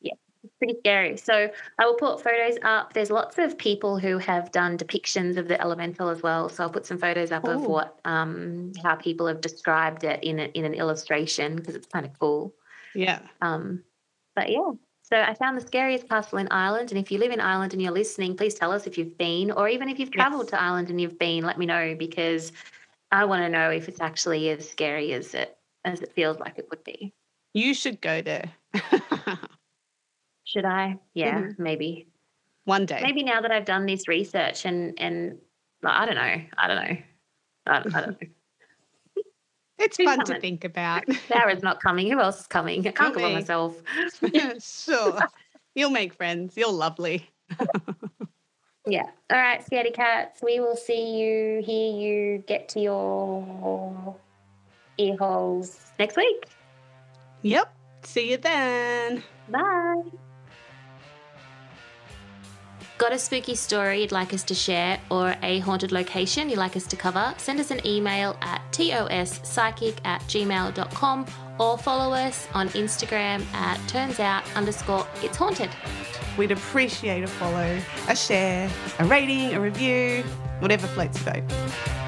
Yeah, it's pretty scary. So I will put photos up. There's lots of people who have done depictions of the elemental as well. So I'll put some photos up of what um, how people have described it in a, in an illustration because it's kind of cool. Yeah. Um, but yeah, so I found the scariest castle in Ireland. And if you live in Ireland and you're listening, please tell us if you've been, or even if you've traveled Yes. to Ireland and you've been, let me know because I want to know if it's actually as scary as it as it feels like it would be. You should go there. Should I? Yeah, Mhm. maybe. One day. Maybe now that I've done this research and and I don't know, I don't know, I don't, I don't know. It's Who's fun to think about. Sarah's not coming. Who else is coming? I can't go by myself. sure. You'll make friends. You're lovely. Yeah. All right, scaredy cats. We will see you, hear you, get to your ear holes next week. Yep. See you then. Bye. Got a spooky story you'd like us to share or a haunted location you'd like us to cover? Send us an email at tospsychic at gmail.com or follow us on Instagram at turnsout underscore it's haunted. We'd appreciate a follow, a share, a rating, a review, whatever floats your boat.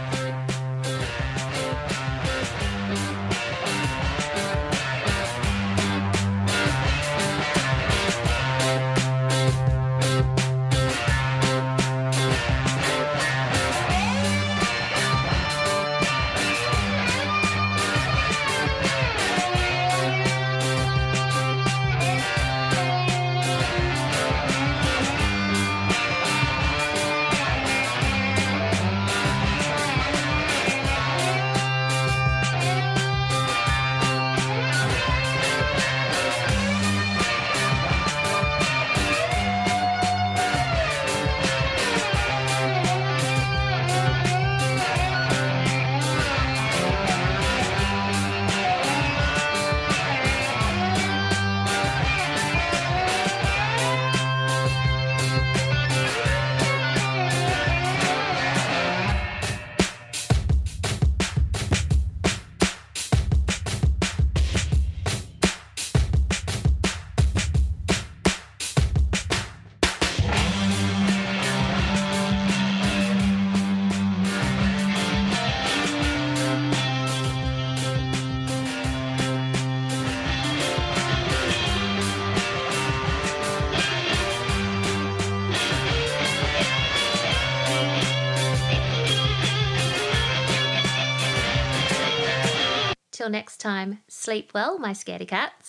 Time, sleep well, my scaredy cats.